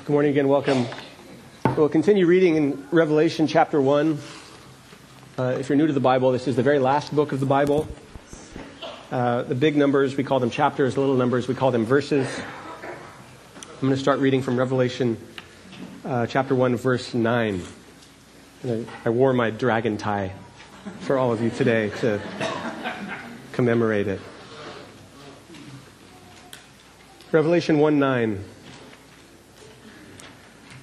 Good morning again. Welcome. We'll continue reading in Revelation chapter 1. Uh, if you're new to the Bible, this is the very last book of the Bible. Uh, the big numbers, we call them chapters. The little numbers, we call them verses. I'm going to start reading from Revelation uh, chapter 1, verse 9. I, I wore my dragon tie for all of you today to commemorate it. Revelation 1 9.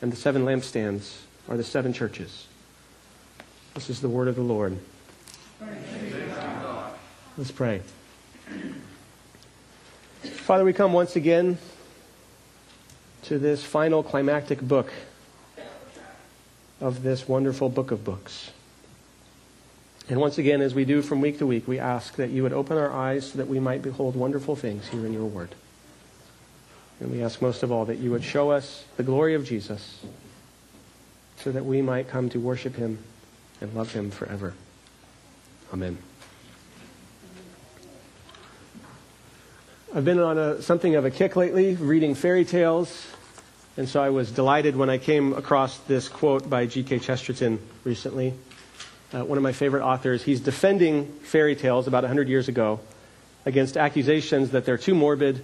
and the seven lampstands are the seven churches. This is the word of the Lord. Let's pray. Father, we come once again to this final climactic book of this wonderful book of books. And once again, as we do from week to week, we ask that you would open our eyes so that we might behold wonderful things here in your word. And we ask most of all that you would show us the glory of Jesus so that we might come to worship him and love him forever. Amen. I've been on a, something of a kick lately, reading fairy tales, and so I was delighted when I came across this quote by G.K. Chesterton recently. Uh, one of my favorite authors. He's defending fairy tales about 100 years ago against accusations that they're too morbid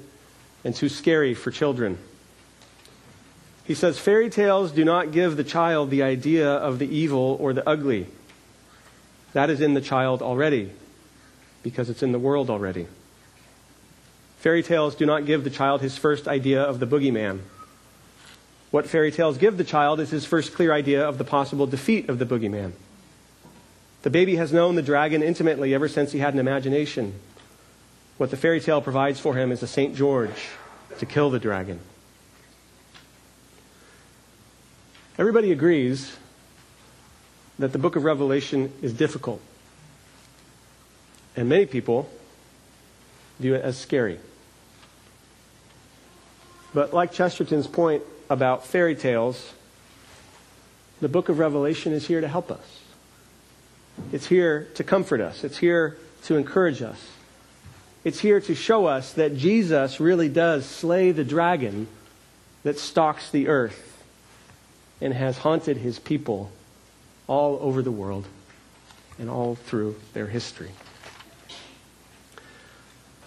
and too scary for children. He says fairy tales do not give the child the idea of the evil or the ugly. That is in the child already, because it's in the world already. Fairy tales do not give the child his first idea of the boogeyman. What fairy tales give the child is his first clear idea of the possible defeat of the boogeyman. The baby has known the dragon intimately ever since he had an imagination. What the fairy tale provides for him is a St. George to kill the dragon. Everybody agrees that the book of Revelation is difficult. And many people view it as scary. But like Chesterton's point about fairy tales, the book of Revelation is here to help us. It's here to comfort us. It's here to encourage us. It's here to show us that Jesus really does slay the dragon that stalks the earth and has haunted his people all over the world and all through their history.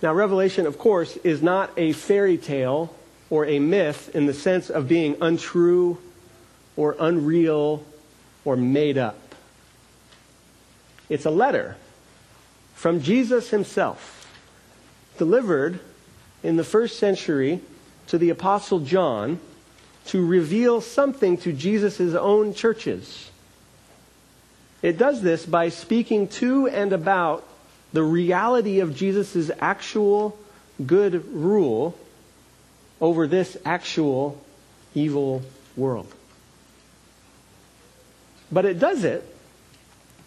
Now, Revelation, of course, is not a fairy tale or a myth in the sense of being untrue or unreal or made up. It's a letter from Jesus himself, delivered in the first century to the Apostle John to reveal something to Jesus' own churches. It does this by speaking to and about the reality of Jesus' actual good rule over this actual evil world. But it does it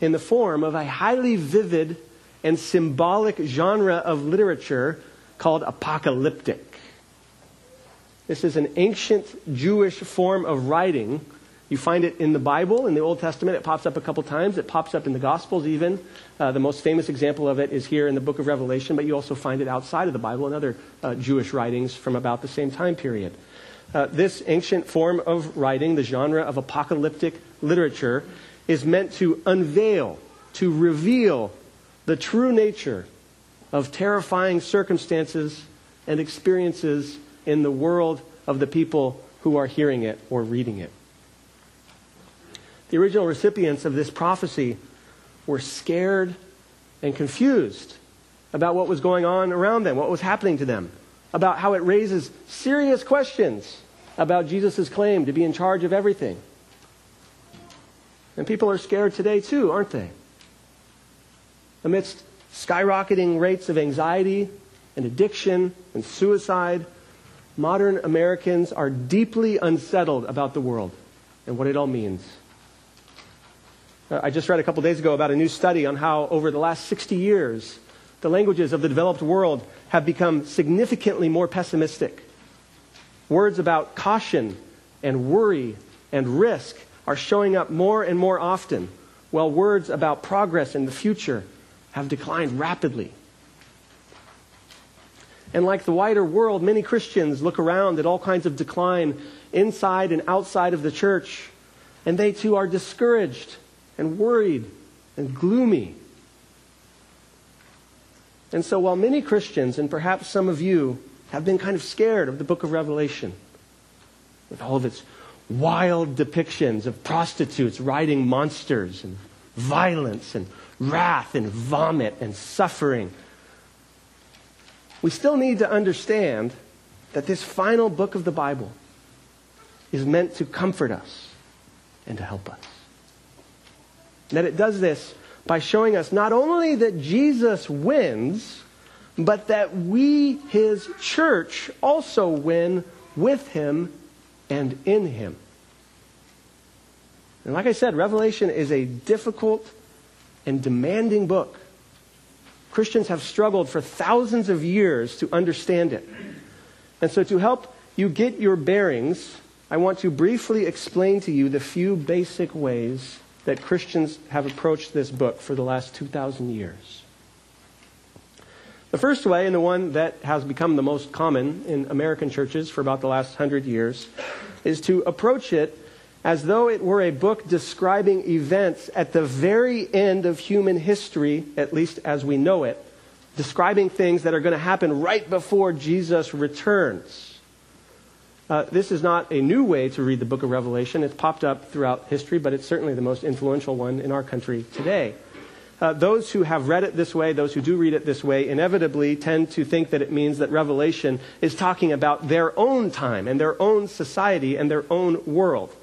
in the form of a highly vivid and symbolic genre of literature called apocalyptic. This is an ancient Jewish form of writing. You find it in the Bible, in the Old Testament. It pops up a couple times. It pops up in the Gospels, even. Uh, the most famous example of it is here in the book of Revelation, but you also find it outside of the Bible in other uh, Jewish writings from about the same time period. Uh, this ancient form of writing, the genre of apocalyptic literature, is meant to unveil, to reveal the true nature of terrifying circumstances and experiences in the world of the people who are hearing it or reading it. The original recipients of this prophecy were scared and confused about what was going on around them, what was happening to them, about how it raises serious questions about Jesus' claim to be in charge of everything. And people are scared today too, aren't they? Amidst skyrocketing rates of anxiety and addiction and suicide, modern Americans are deeply unsettled about the world and what it all means. Uh, I just read a couple days ago about a new study on how, over the last 60 years, the languages of the developed world have become significantly more pessimistic. Words about caution and worry and risk are showing up more and more often, while words about progress in the future have declined rapidly. And like the wider world, many Christians look around at all kinds of decline inside and outside of the church, and they too are discouraged and worried and gloomy. And so, while many Christians, and perhaps some of you, have been kind of scared of the book of Revelation, with all of its wild depictions of prostitutes riding monsters and violence and wrath and vomit and suffering. We still need to understand that this final book of the Bible is meant to comfort us and to help us. And that it does this by showing us not only that Jesus wins, but that we, his church, also win with him and in him. And like I said, Revelation is a difficult and demanding book. Christians have struggled for thousands of years to understand it. And so, to help you get your bearings, I want to briefly explain to you the few basic ways that Christians have approached this book for the last 2,000 years. The first way, and the one that has become the most common in American churches for about the last hundred years, is to approach it as though it were a book describing events at the very end of human history, at least as we know it, describing things that are going to happen right before Jesus returns. Uh, this is not a new way to read the book of Revelation. It's popped up throughout history, but it's certainly the most influential one in our country today. Uh, those who have read it this way, those who do read it this way, inevitably tend to think that it means that Revelation is talking about their own time and their own society and their own world.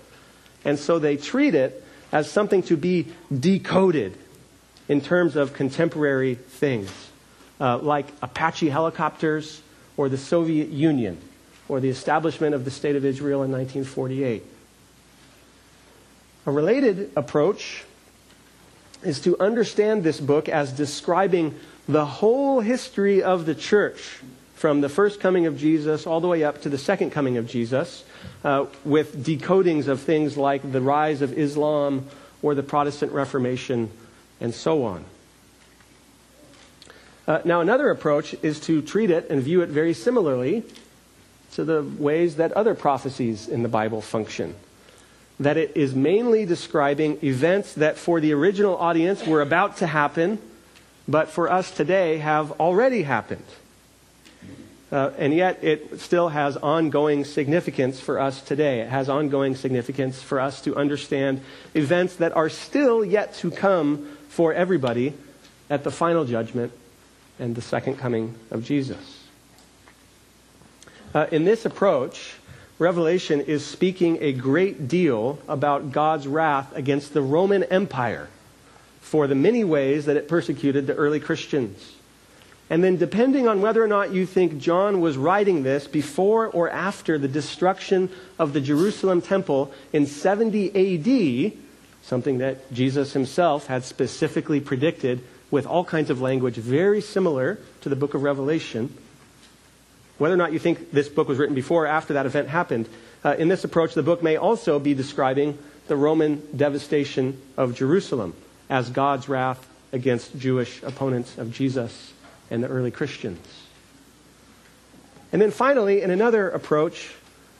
And so they treat it as something to be decoded in terms of contemporary things, uh, like Apache helicopters or the Soviet Union or the establishment of the State of Israel in 1948. A related approach is to understand this book as describing the whole history of the church from the first coming of Jesus all the way up to the second coming of Jesus uh, with decodings of things like the rise of Islam or the Protestant Reformation and so on. Uh, now, another approach is to treat it and view it very similarly to the ways that other prophecies in the Bible function. That it is mainly describing events that for the original audience were about to happen, but for us today have already happened. Uh, and yet it still has ongoing significance for us today. It has ongoing significance for us to understand events that are still yet to come for everybody at the final judgment and the second coming of Jesus. Uh, in this approach, Revelation is speaking a great deal about God's wrath against the Roman Empire for the many ways that it persecuted the early Christians. And then, depending on whether or not you think John was writing this before or after the destruction of the Jerusalem temple in 70 AD, something that Jesus himself had specifically predicted with all kinds of language very similar to the book of Revelation, whether or not you think this book was written before or after that event happened, uh, in this approach, the book may also be describing the Roman devastation of Jerusalem as God's wrath against Jewish opponents of Jesus and the early Christians. And then finally, in another approach,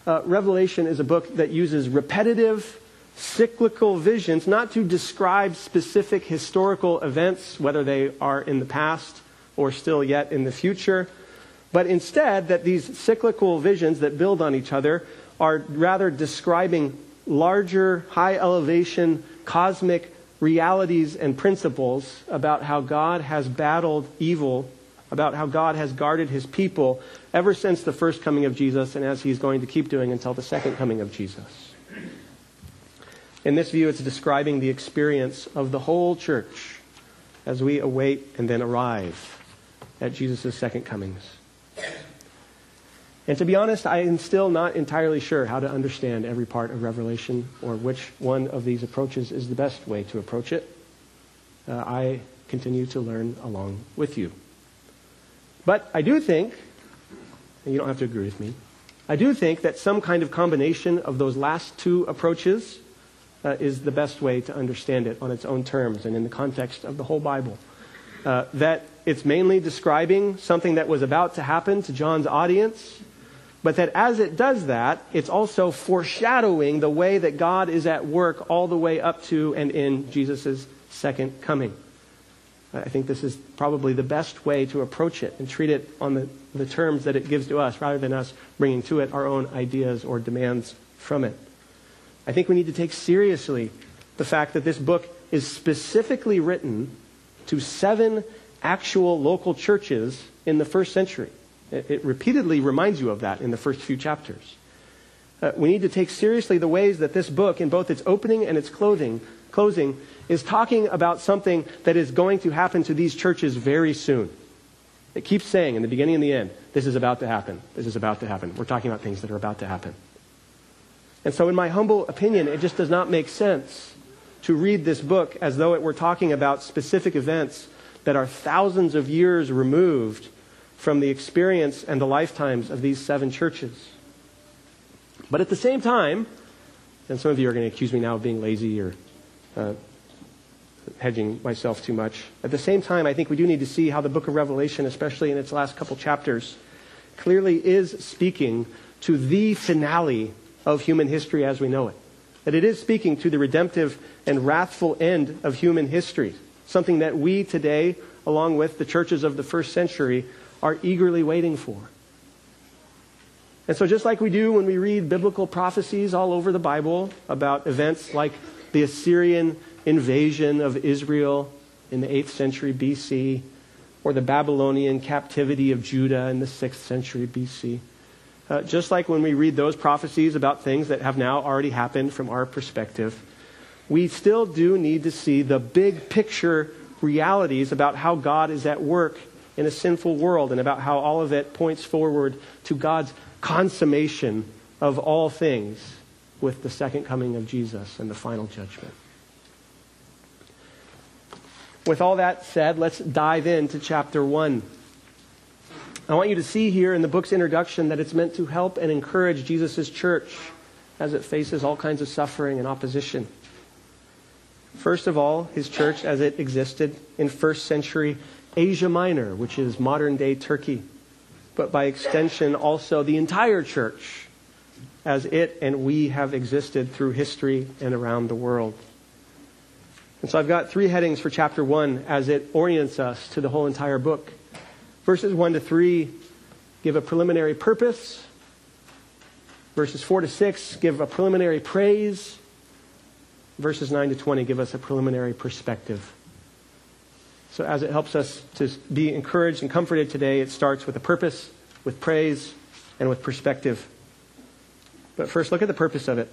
uh, Revelation is a book that uses repetitive, cyclical visions not to describe specific historical events, whether they are in the past or still yet in the future, but instead that these cyclical visions that build on each other are rather describing larger, high elevation, cosmic realities and principles about how God has battled evil, about how God has guarded his people ever since the first coming of Jesus and as he's going to keep doing until the second coming of Jesus. In this view, it's describing the experience of the whole church as we await and then arrive at Jesus' second comings. And to be honest, I am still not entirely sure how to understand every part of Revelation or which one of these approaches is the best way to approach it. Uh, I continue to learn along with you. But I do think, and you don't have to agree with me, I do think that some kind of combination of those last two approaches uh, is the best way to understand it on its own terms and in the context of the whole Bible. Uh, that it's mainly describing something that was about to happen to John's audience but that as it does that, it's also foreshadowing the way that God is at work all the way up to and in Jesus' second coming. I think this is probably the best way to approach it and treat it on the, the terms that it gives to us rather than us bringing to it our own ideas or demands from it. I think we need to take seriously the fact that this book is specifically written to seven actual local churches in the first century. It, it repeatedly reminds you of that in the first few chapters. Uh, we need to take seriously the ways that this book, in both its opening and its clothing, closing, is talking about something that is going to happen to these churches very soon. It keeps saying in the beginning and the end, this is about to happen. This is about to happen. We're talking about things that are about to happen. And so, in my humble opinion, it just does not make sense to read this book as though it were talking about specific events that are thousands of years removed from the experience and the lifetimes of these seven churches. But at the same time, and some of you are going to accuse me now of being lazy or uh, hedging myself too much. At the same time, I think we do need to see how the book of Revelation, especially in its last couple chapters, clearly is speaking to the finale of human history as we know it. That it is speaking to the redemptive and wrathful end of human history, something that we today, along with the churches of the first century, are eagerly waiting for. And so, just like we do when we read biblical prophecies all over the Bible about events like the Assyrian invasion of Israel in the 8th century BC, or the Babylonian captivity of Judah in the 6th century BC, uh, just like when we read those prophecies about things that have now already happened from our perspective, we still do need to see the big picture realities about how God is at work in a sinful world and about how all of it points forward to God's consummation of all things with the second coming of Jesus and the final judgment. With all that said, let's dive into chapter 1. I want you to see here in the book's introduction that it's meant to help and encourage Jesus' church as it faces all kinds of suffering and opposition. First of all, his church as it existed in first century Asia Minor, which is modern day Turkey, but by extension also the entire church as it and we have existed through history and around the world. And so I've got three headings for chapter 1 as it orients us to the whole entire book. Verses 1 to 3 give a preliminary purpose. Verses 4 to 6 give a preliminary praise. Verses 9 to 20 give us a preliminary perspective. So, as it helps us to be encouraged and comforted today, it starts with a purpose, with praise, and with perspective. But first, look at the purpose of it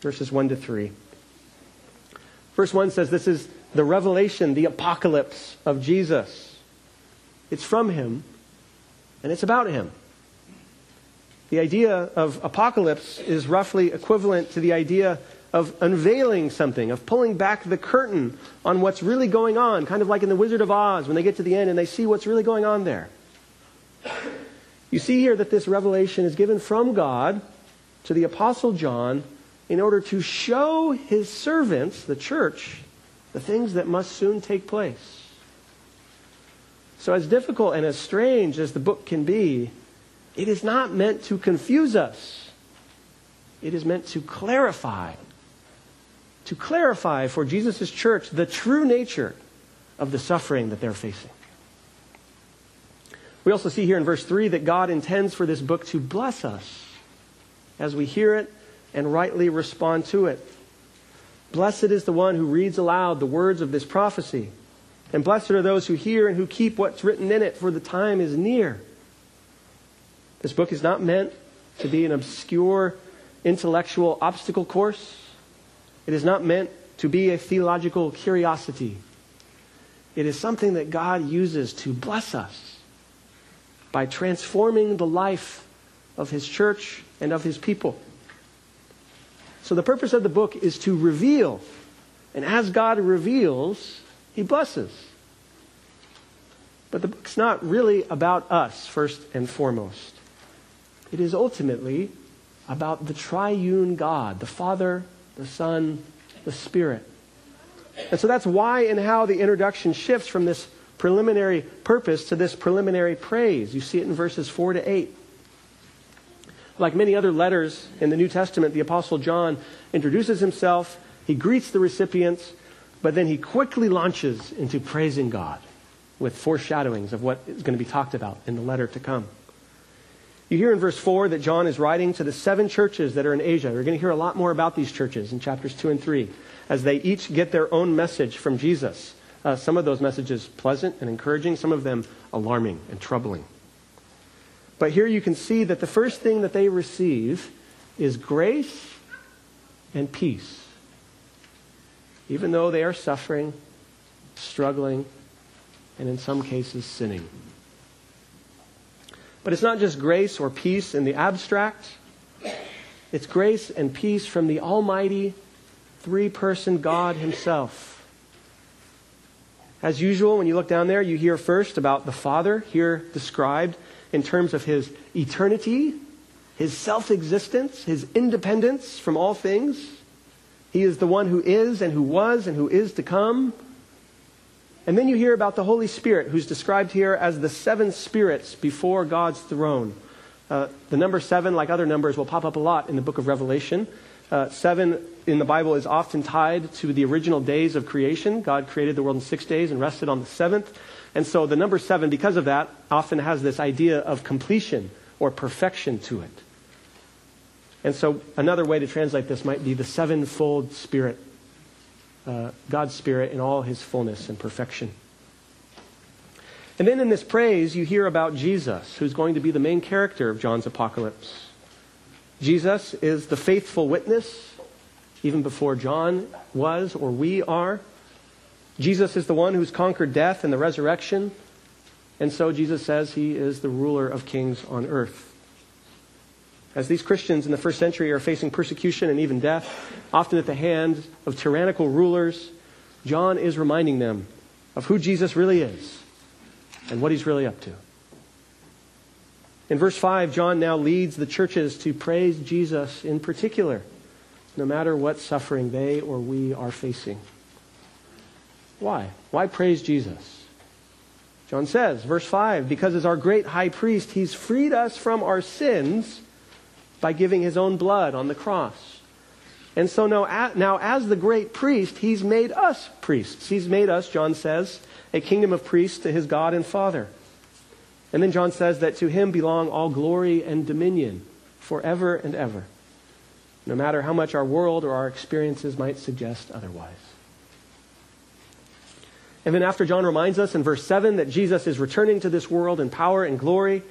verses 1 to 3. Verse 1 says this is the revelation, the apocalypse of Jesus. It's from him, and it's about him. The idea of apocalypse is roughly equivalent to the idea of unveiling something, of pulling back the curtain on what's really going on, kind of like in The Wizard of Oz when they get to the end and they see what's really going on there. You see here that this revelation is given from God to the Apostle John in order to show his servants, the church, the things that must soon take place. So, as difficult and as strange as the book can be, it is not meant to confuse us. It is meant to clarify. To clarify for Jesus' church the true nature of the suffering that they're facing. We also see here in verse 3 that God intends for this book to bless us as we hear it and rightly respond to it. Blessed is the one who reads aloud the words of this prophecy. And blessed are those who hear and who keep what's written in it, for the time is near. This book is not meant to be an obscure intellectual obstacle course. It is not meant to be a theological curiosity. It is something that God uses to bless us by transforming the life of His church and of His people. So the purpose of the book is to reveal. And as God reveals, He blesses. But the book's not really about us, first and foremost. It is ultimately about the triune God, the Father, the Son, the Spirit. And so that's why and how the introduction shifts from this preliminary purpose to this preliminary praise. You see it in verses 4 to 8. Like many other letters in the New Testament, the Apostle John introduces himself, he greets the recipients, but then he quickly launches into praising God with foreshadowings of what is going to be talked about in the letter to come. You hear in verse 4 that John is writing to the seven churches that are in Asia. We're going to hear a lot more about these churches in chapters 2 and 3 as they each get their own message from Jesus. Uh, some of those messages pleasant and encouraging, some of them alarming and troubling. But here you can see that the first thing that they receive is grace and peace. Even though they are suffering, struggling, and in some cases sinning. But it's not just grace or peace in the abstract, it's grace and peace from the Almighty, three person God Himself. As usual, when you look down there, you hear first about the Father, here described in terms of his eternity, his self existence, his independence from all things. He is the one who is and who was and who is to come. And then you hear about the Holy Spirit, who's described here as the seven spirits before God's throne. Uh, the number seven, like other numbers, will pop up a lot in the book of Revelation. Uh, seven in the Bible is often tied to the original days of creation. God created the world in six days and rested on the seventh. And so the number seven, because of that, often has this idea of completion or perfection to it. And so another way to translate this might be the sevenfold Spirit, uh, God's Spirit in all his fullness and perfection. And then in this praise, you hear about Jesus, who's going to be the main character of John's apocalypse. Jesus is the faithful witness, even before John was or we are. Jesus is the one who's conquered death and the resurrection. And so Jesus says he is the ruler of kings on earth. As these Christians in the first century are facing persecution and even death, often at the hands of tyrannical rulers, John is reminding them of who Jesus really is and what he's really up to. In verse 5, John now leads the churches to praise Jesus in particular, no matter what suffering they or we are facing. Why? Why praise Jesus? John says, verse 5, because as our great high priest, he's freed us from our sins by giving his own blood on the cross. And so now, now, as the great priest, he's made us priests. He's made us, John says, a kingdom of priests to his God and Father. And then John says that to him belong all glory and dominion forever and ever, no matter how much our world or our experiences might suggest otherwise. And then after John reminds us in verse 7 that Jesus is returning to this world in power and glory,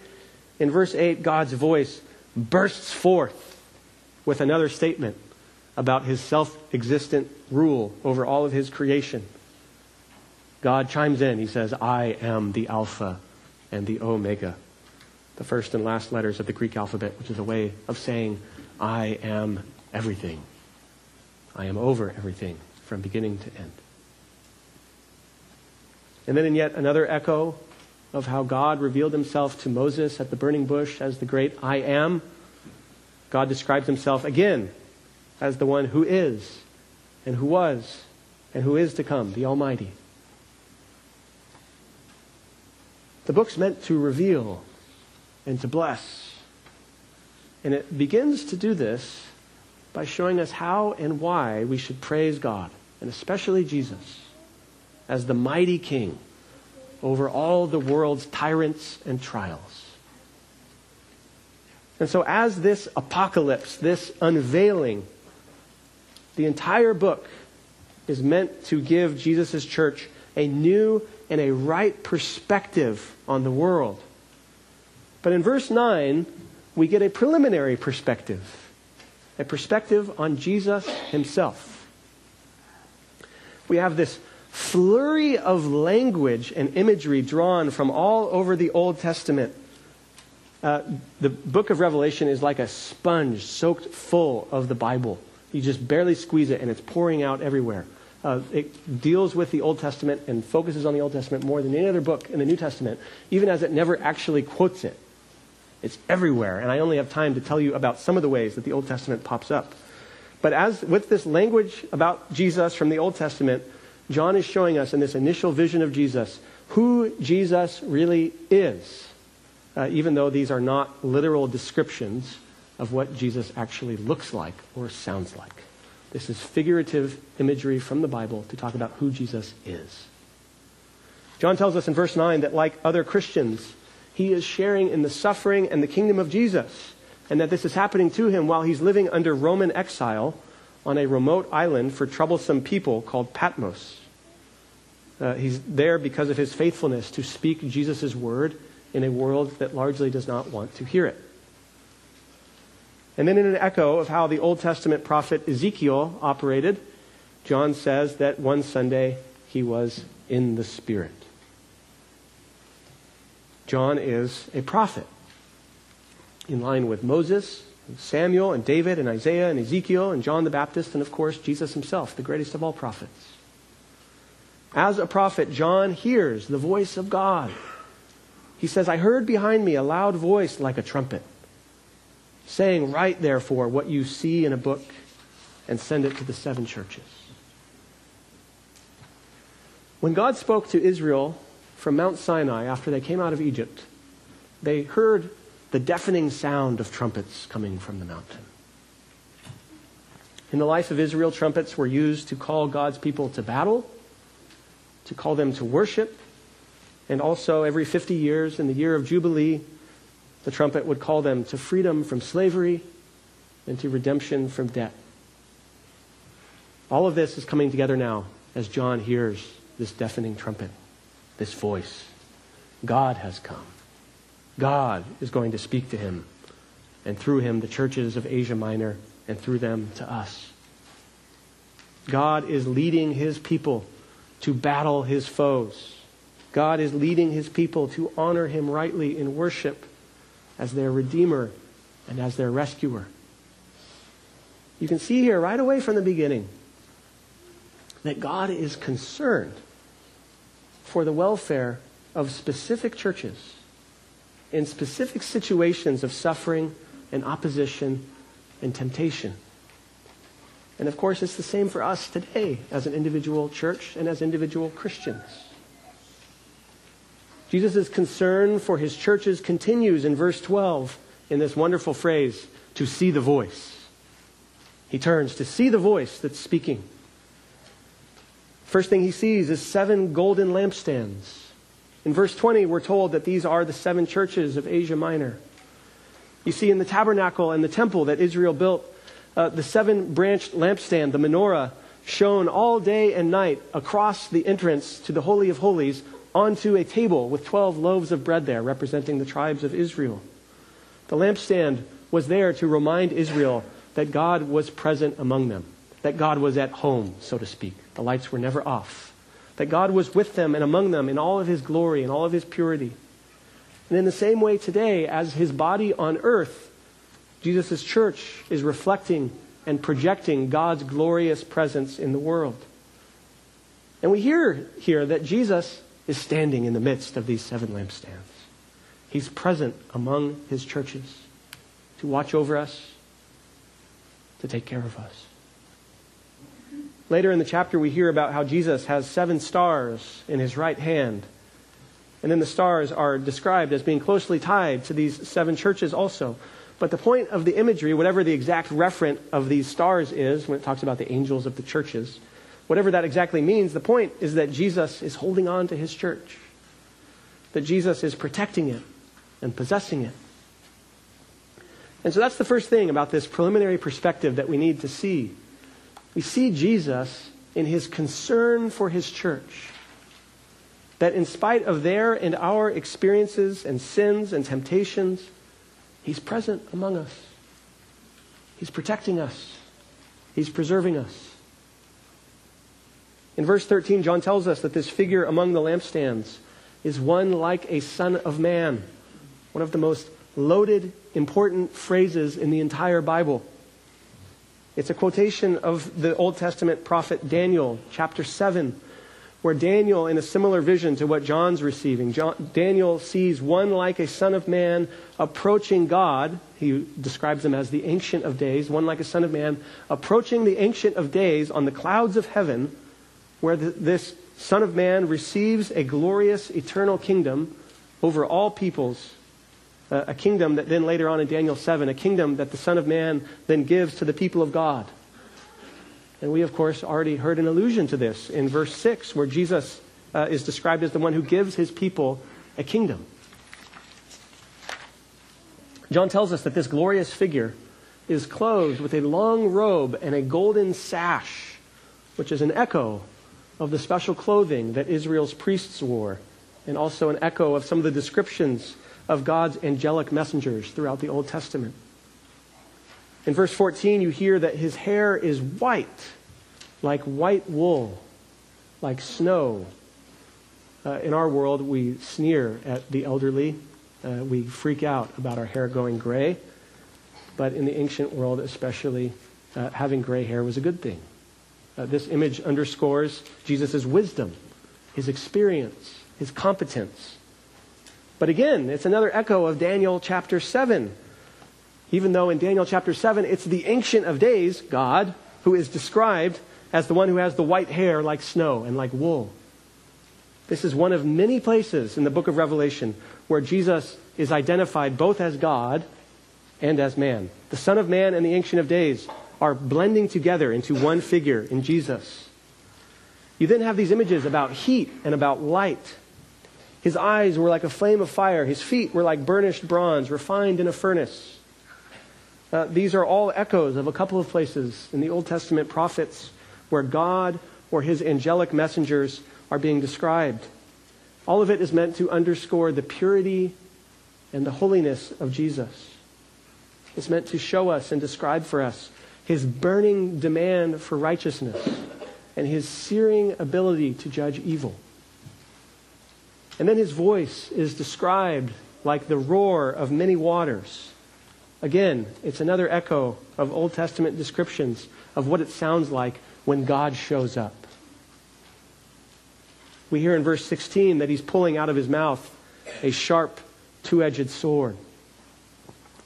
in verse 8, God's voice bursts forth with another statement about his self existent rule over all of his creation. God chimes in. He says, I am the Alpha and the Omega, the first and last letters of the Greek alphabet, which is a way of saying, I am everything. I am over everything from beginning to end. And then in yet another echo of how God revealed himself to Moses at the burning bush as the great I am, God describes himself again as the one who is, and who was, and who is to come, the Almighty. The book's meant to reveal and to bless. And it begins to do this by showing us how and why we should praise God, and especially Jesus, as the mighty King over all the world's tyrants and trials. And so, as this apocalypse, this unveiling, the entire book is meant to give Jesus' church a new and a right perspective on the world. But in verse 9, we get a preliminary perspective, a perspective on Jesus himself. We have this flurry of language and imagery drawn from all over the Old Testament. Uh, the book of Revelation is like a sponge soaked full of the Bible. You just barely squeeze it and it's pouring out everywhere. Uh, it deals with the Old Testament and focuses on the Old Testament more than any other book in the New Testament, even as it never actually quotes it. It's everywhere, and I only have time to tell you about some of the ways that the Old Testament pops up. But as with this language about Jesus from the Old Testament, John is showing us in this initial vision of Jesus who Jesus really is, uh, even though these are not literal descriptions of what Jesus actually looks like or sounds like. This is figurative imagery from the Bible to talk about who Jesus is. John tells us in verse 9 that, like other Christians, he is sharing in the suffering and the kingdom of Jesus, and that this is happening to him while he's living under Roman exile on a remote island for troublesome people called Patmos. Uh, he's there because of his faithfulness to speak Jesus' word in a world that largely does not want to hear it. And then, in an echo of how the Old Testament prophet Ezekiel operated, John says that one Sunday he was in the Spirit. John is a prophet in line with Moses, Samuel, and David, and Isaiah, and Ezekiel, and John the Baptist, and of course, Jesus himself, the greatest of all prophets. As a prophet, John hears the voice of God. He says, I heard behind me a loud voice like a trumpet, saying, Write therefore what you see in a book and send it to the seven churches. When God spoke to Israel from Mount Sinai after they came out of Egypt, they heard the deafening sound of trumpets coming from the mountain. In the life of Israel, trumpets were used to call God's people to battle, to call them to worship, and also every 50 years, in the year of Jubilee, the trumpet would call them to freedom from slavery and to redemption from debt. All of this is coming together now as John hears this deafening trumpet, this voice. God has come. God is going to speak to him, and through him, the churches of Asia Minor, and through them to us. God is leading his people to battle his foes. God is leading his people to honor him rightly in worship as their Redeemer and as their rescuer. You can see here right away from the beginning that God is concerned for the welfare of specific churches in specific situations of suffering and opposition and temptation. And of course, it's the same for us today as an individual church and as individual Christians. Jesus' concern for his churches continues in verse 12 in this wonderful phrase, to see the voice. He turns to see the voice that's speaking. First thing he sees is seven golden lampstands. In verse 20, we're told that these are the seven churches of Asia Minor. You see, in the tabernacle and the temple that Israel built, uh, the seven branched lampstand, the menorah, shone all day and night across the entrance to the Holy of Holies onto a table with 12 loaves of bread there, representing the tribes of Israel. The lampstand was there to remind Israel that God was present among them, that God was at home, so to speak. The lights were never off. That God was with them and among them in all of his glory and all of his purity. And in the same way today, as his body on earth, Jesus' church is reflecting and projecting God's glorious presence in the world. And we hear here that Jesus is standing in the midst of these seven lampstands. He's present among his churches to watch over us, to take care of us. Later in the chapter, we hear about how Jesus has seven stars in his right hand. And then the stars are described as being closely tied to these seven churches also. But the point of the imagery, whatever the exact referent of these stars is, when it talks about the angels of the churches, whatever that exactly means, the point is that Jesus is holding on to his church, that Jesus is protecting it and possessing it. And so that's the first thing about this preliminary perspective that we need to see. We see Jesus in his concern for his church. That in spite of their and our experiences and sins and temptations, he's present among us. He's protecting us. He's preserving us. In verse 13, John tells us that this figure among the lampstands is one like a son of man, one of the most loaded, important phrases in the entire Bible. It's a quotation of the Old Testament prophet Daniel, chapter 7, where Daniel, in a similar vision to what John's receiving, John, Daniel sees one like a son of man approaching God. He describes him as the Ancient of Days, one like a son of man approaching the Ancient of Days on the clouds of heaven, where the, this Son of Man receives a glorious eternal kingdom over all peoples a kingdom that then later on in Daniel 7, a kingdom that the Son of Man then gives to the people of God. And we, of course, already heard an allusion to this in verse 6, where Jesus uh, is described as the one who gives his people a kingdom. John tells us that this glorious figure is clothed with a long robe and a golden sash, which is an echo of the special clothing that Israel's priests wore, and also an echo of some of the descriptions of God's angelic messengers throughout the Old Testament. In verse 14, you hear that his hair is white, like white wool, like snow. Uh, in our world, we sneer at the elderly. Uh, we freak out about our hair going gray. But in the ancient world, especially, uh, having gray hair was a good thing. Uh, this image underscores Jesus' wisdom, his experience, his competence. But again, it's another echo of Daniel chapter 7. Even though in Daniel chapter 7, it's the Ancient of Days, God, who is described as the one who has the white hair like snow and like wool. This is one of many places in the book of Revelation where Jesus is identified both as God and as man. The Son of Man and the Ancient of Days are blending together into one figure in Jesus. You then have these images about heat and about light his eyes were like a flame of fire. His feet were like burnished bronze, refined in a furnace. Uh, these are all echoes of a couple of places in the Old Testament prophets where God or his angelic messengers are being described. All of it is meant to underscore the purity and the holiness of Jesus. It's meant to show us and describe for us his burning demand for righteousness and his searing ability to judge evil. And then his voice is described like the roar of many waters. Again, it's another echo of Old Testament descriptions of what it sounds like when God shows up. We hear in verse 16 that he's pulling out of his mouth a sharp, two edged sword,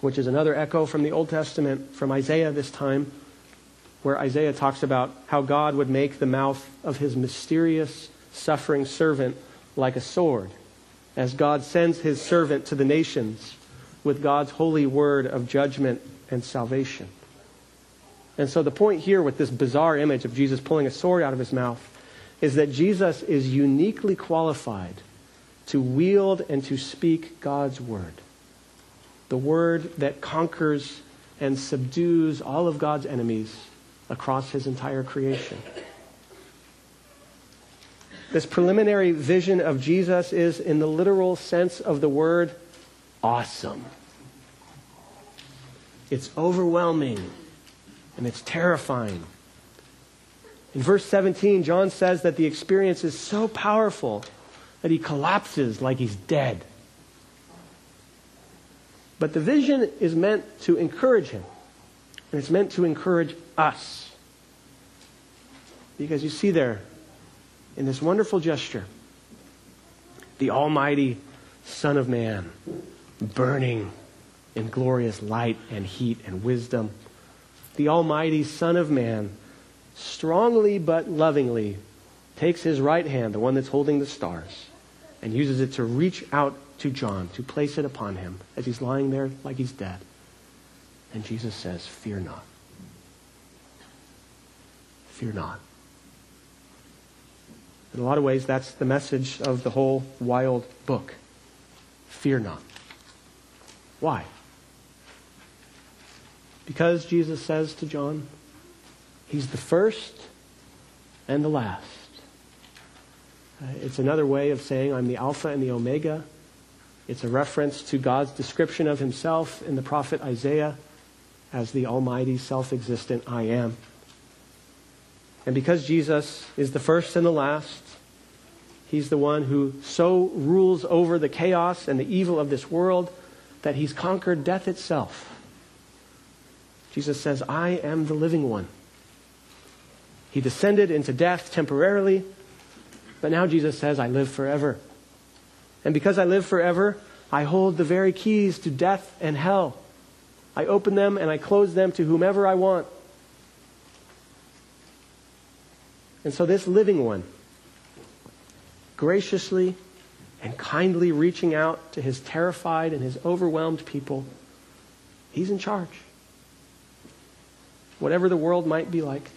which is another echo from the Old Testament, from Isaiah this time, where Isaiah talks about how God would make the mouth of his mysterious, suffering servant like a sword, as God sends his servant to the nations with God's holy word of judgment and salvation. And so the point here with this bizarre image of Jesus pulling a sword out of his mouth is that Jesus is uniquely qualified to wield and to speak God's word. The word that conquers and subdues all of God's enemies across his entire creation. This preliminary vision of Jesus is, in the literal sense of the word, awesome. It's overwhelming. and it's terrifying. In verse 17, John says that the experience is so powerful that he collapses like he's dead. But the vision is meant to encourage him, and it's meant to encourage us. Because you see there, in this wonderful gesture, the Almighty Son of Man, burning in glorious light and heat and wisdom, the Almighty Son of Man, strongly but lovingly takes his right hand, the one that's holding the stars, and uses it to reach out to John, to place it upon him as he's lying there like he's dead. And Jesus says, Fear not. Fear not. In a lot of ways, that's the message of the whole wild book. Fear not. Why? Because Jesus says to John, He's the first and the last. Uh, it's another way of saying, I'm the Alpha and the Omega. It's a reference to God's description of himself in the prophet Isaiah as the Almighty, self existent I am. And because Jesus is the first and the last, he's the one who so rules over the chaos and the evil of this world that he's conquered death itself. Jesus says, I am the living one. He descended into death temporarily, but now Jesus says, I live forever. And because I live forever, I hold the very keys to death and hell. I open them and I close them to whomever I want. And so, this living one, graciously and kindly reaching out to his terrified and his overwhelmed people, he's in charge. Whatever the world might be like.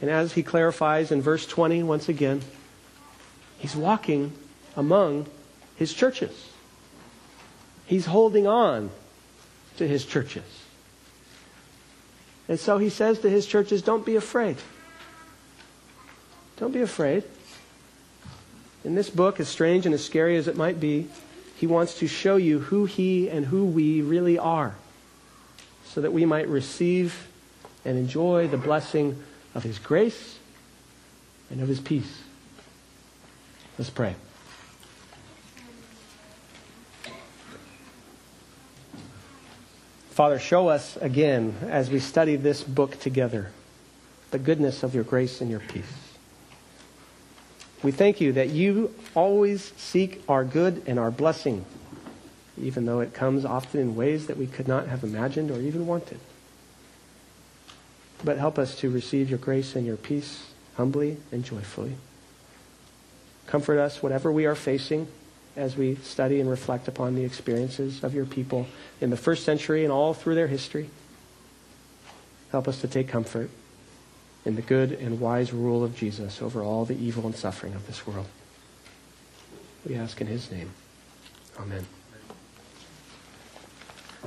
And as he clarifies in verse 20, once again, he's walking among his churches. He's holding on to his churches. And so he says to his churches, don't be afraid. Don't be afraid. In this book, as strange and as scary as it might be, he wants to show you who he and who we really are so that we might receive and enjoy the blessing of his grace and of his peace. Let's pray. Father, show us again as we study this book together the goodness of your grace and your peace. We thank you that you always seek our good and our blessing, even though it comes often in ways that we could not have imagined or even wanted. But help us to receive your grace and your peace humbly and joyfully. Comfort us, whatever we are facing, as we study and reflect upon the experiences of your people in the first century and all through their history. Help us to take comfort in the good and wise rule of Jesus over all the evil and suffering of this world. We ask in his name. Amen.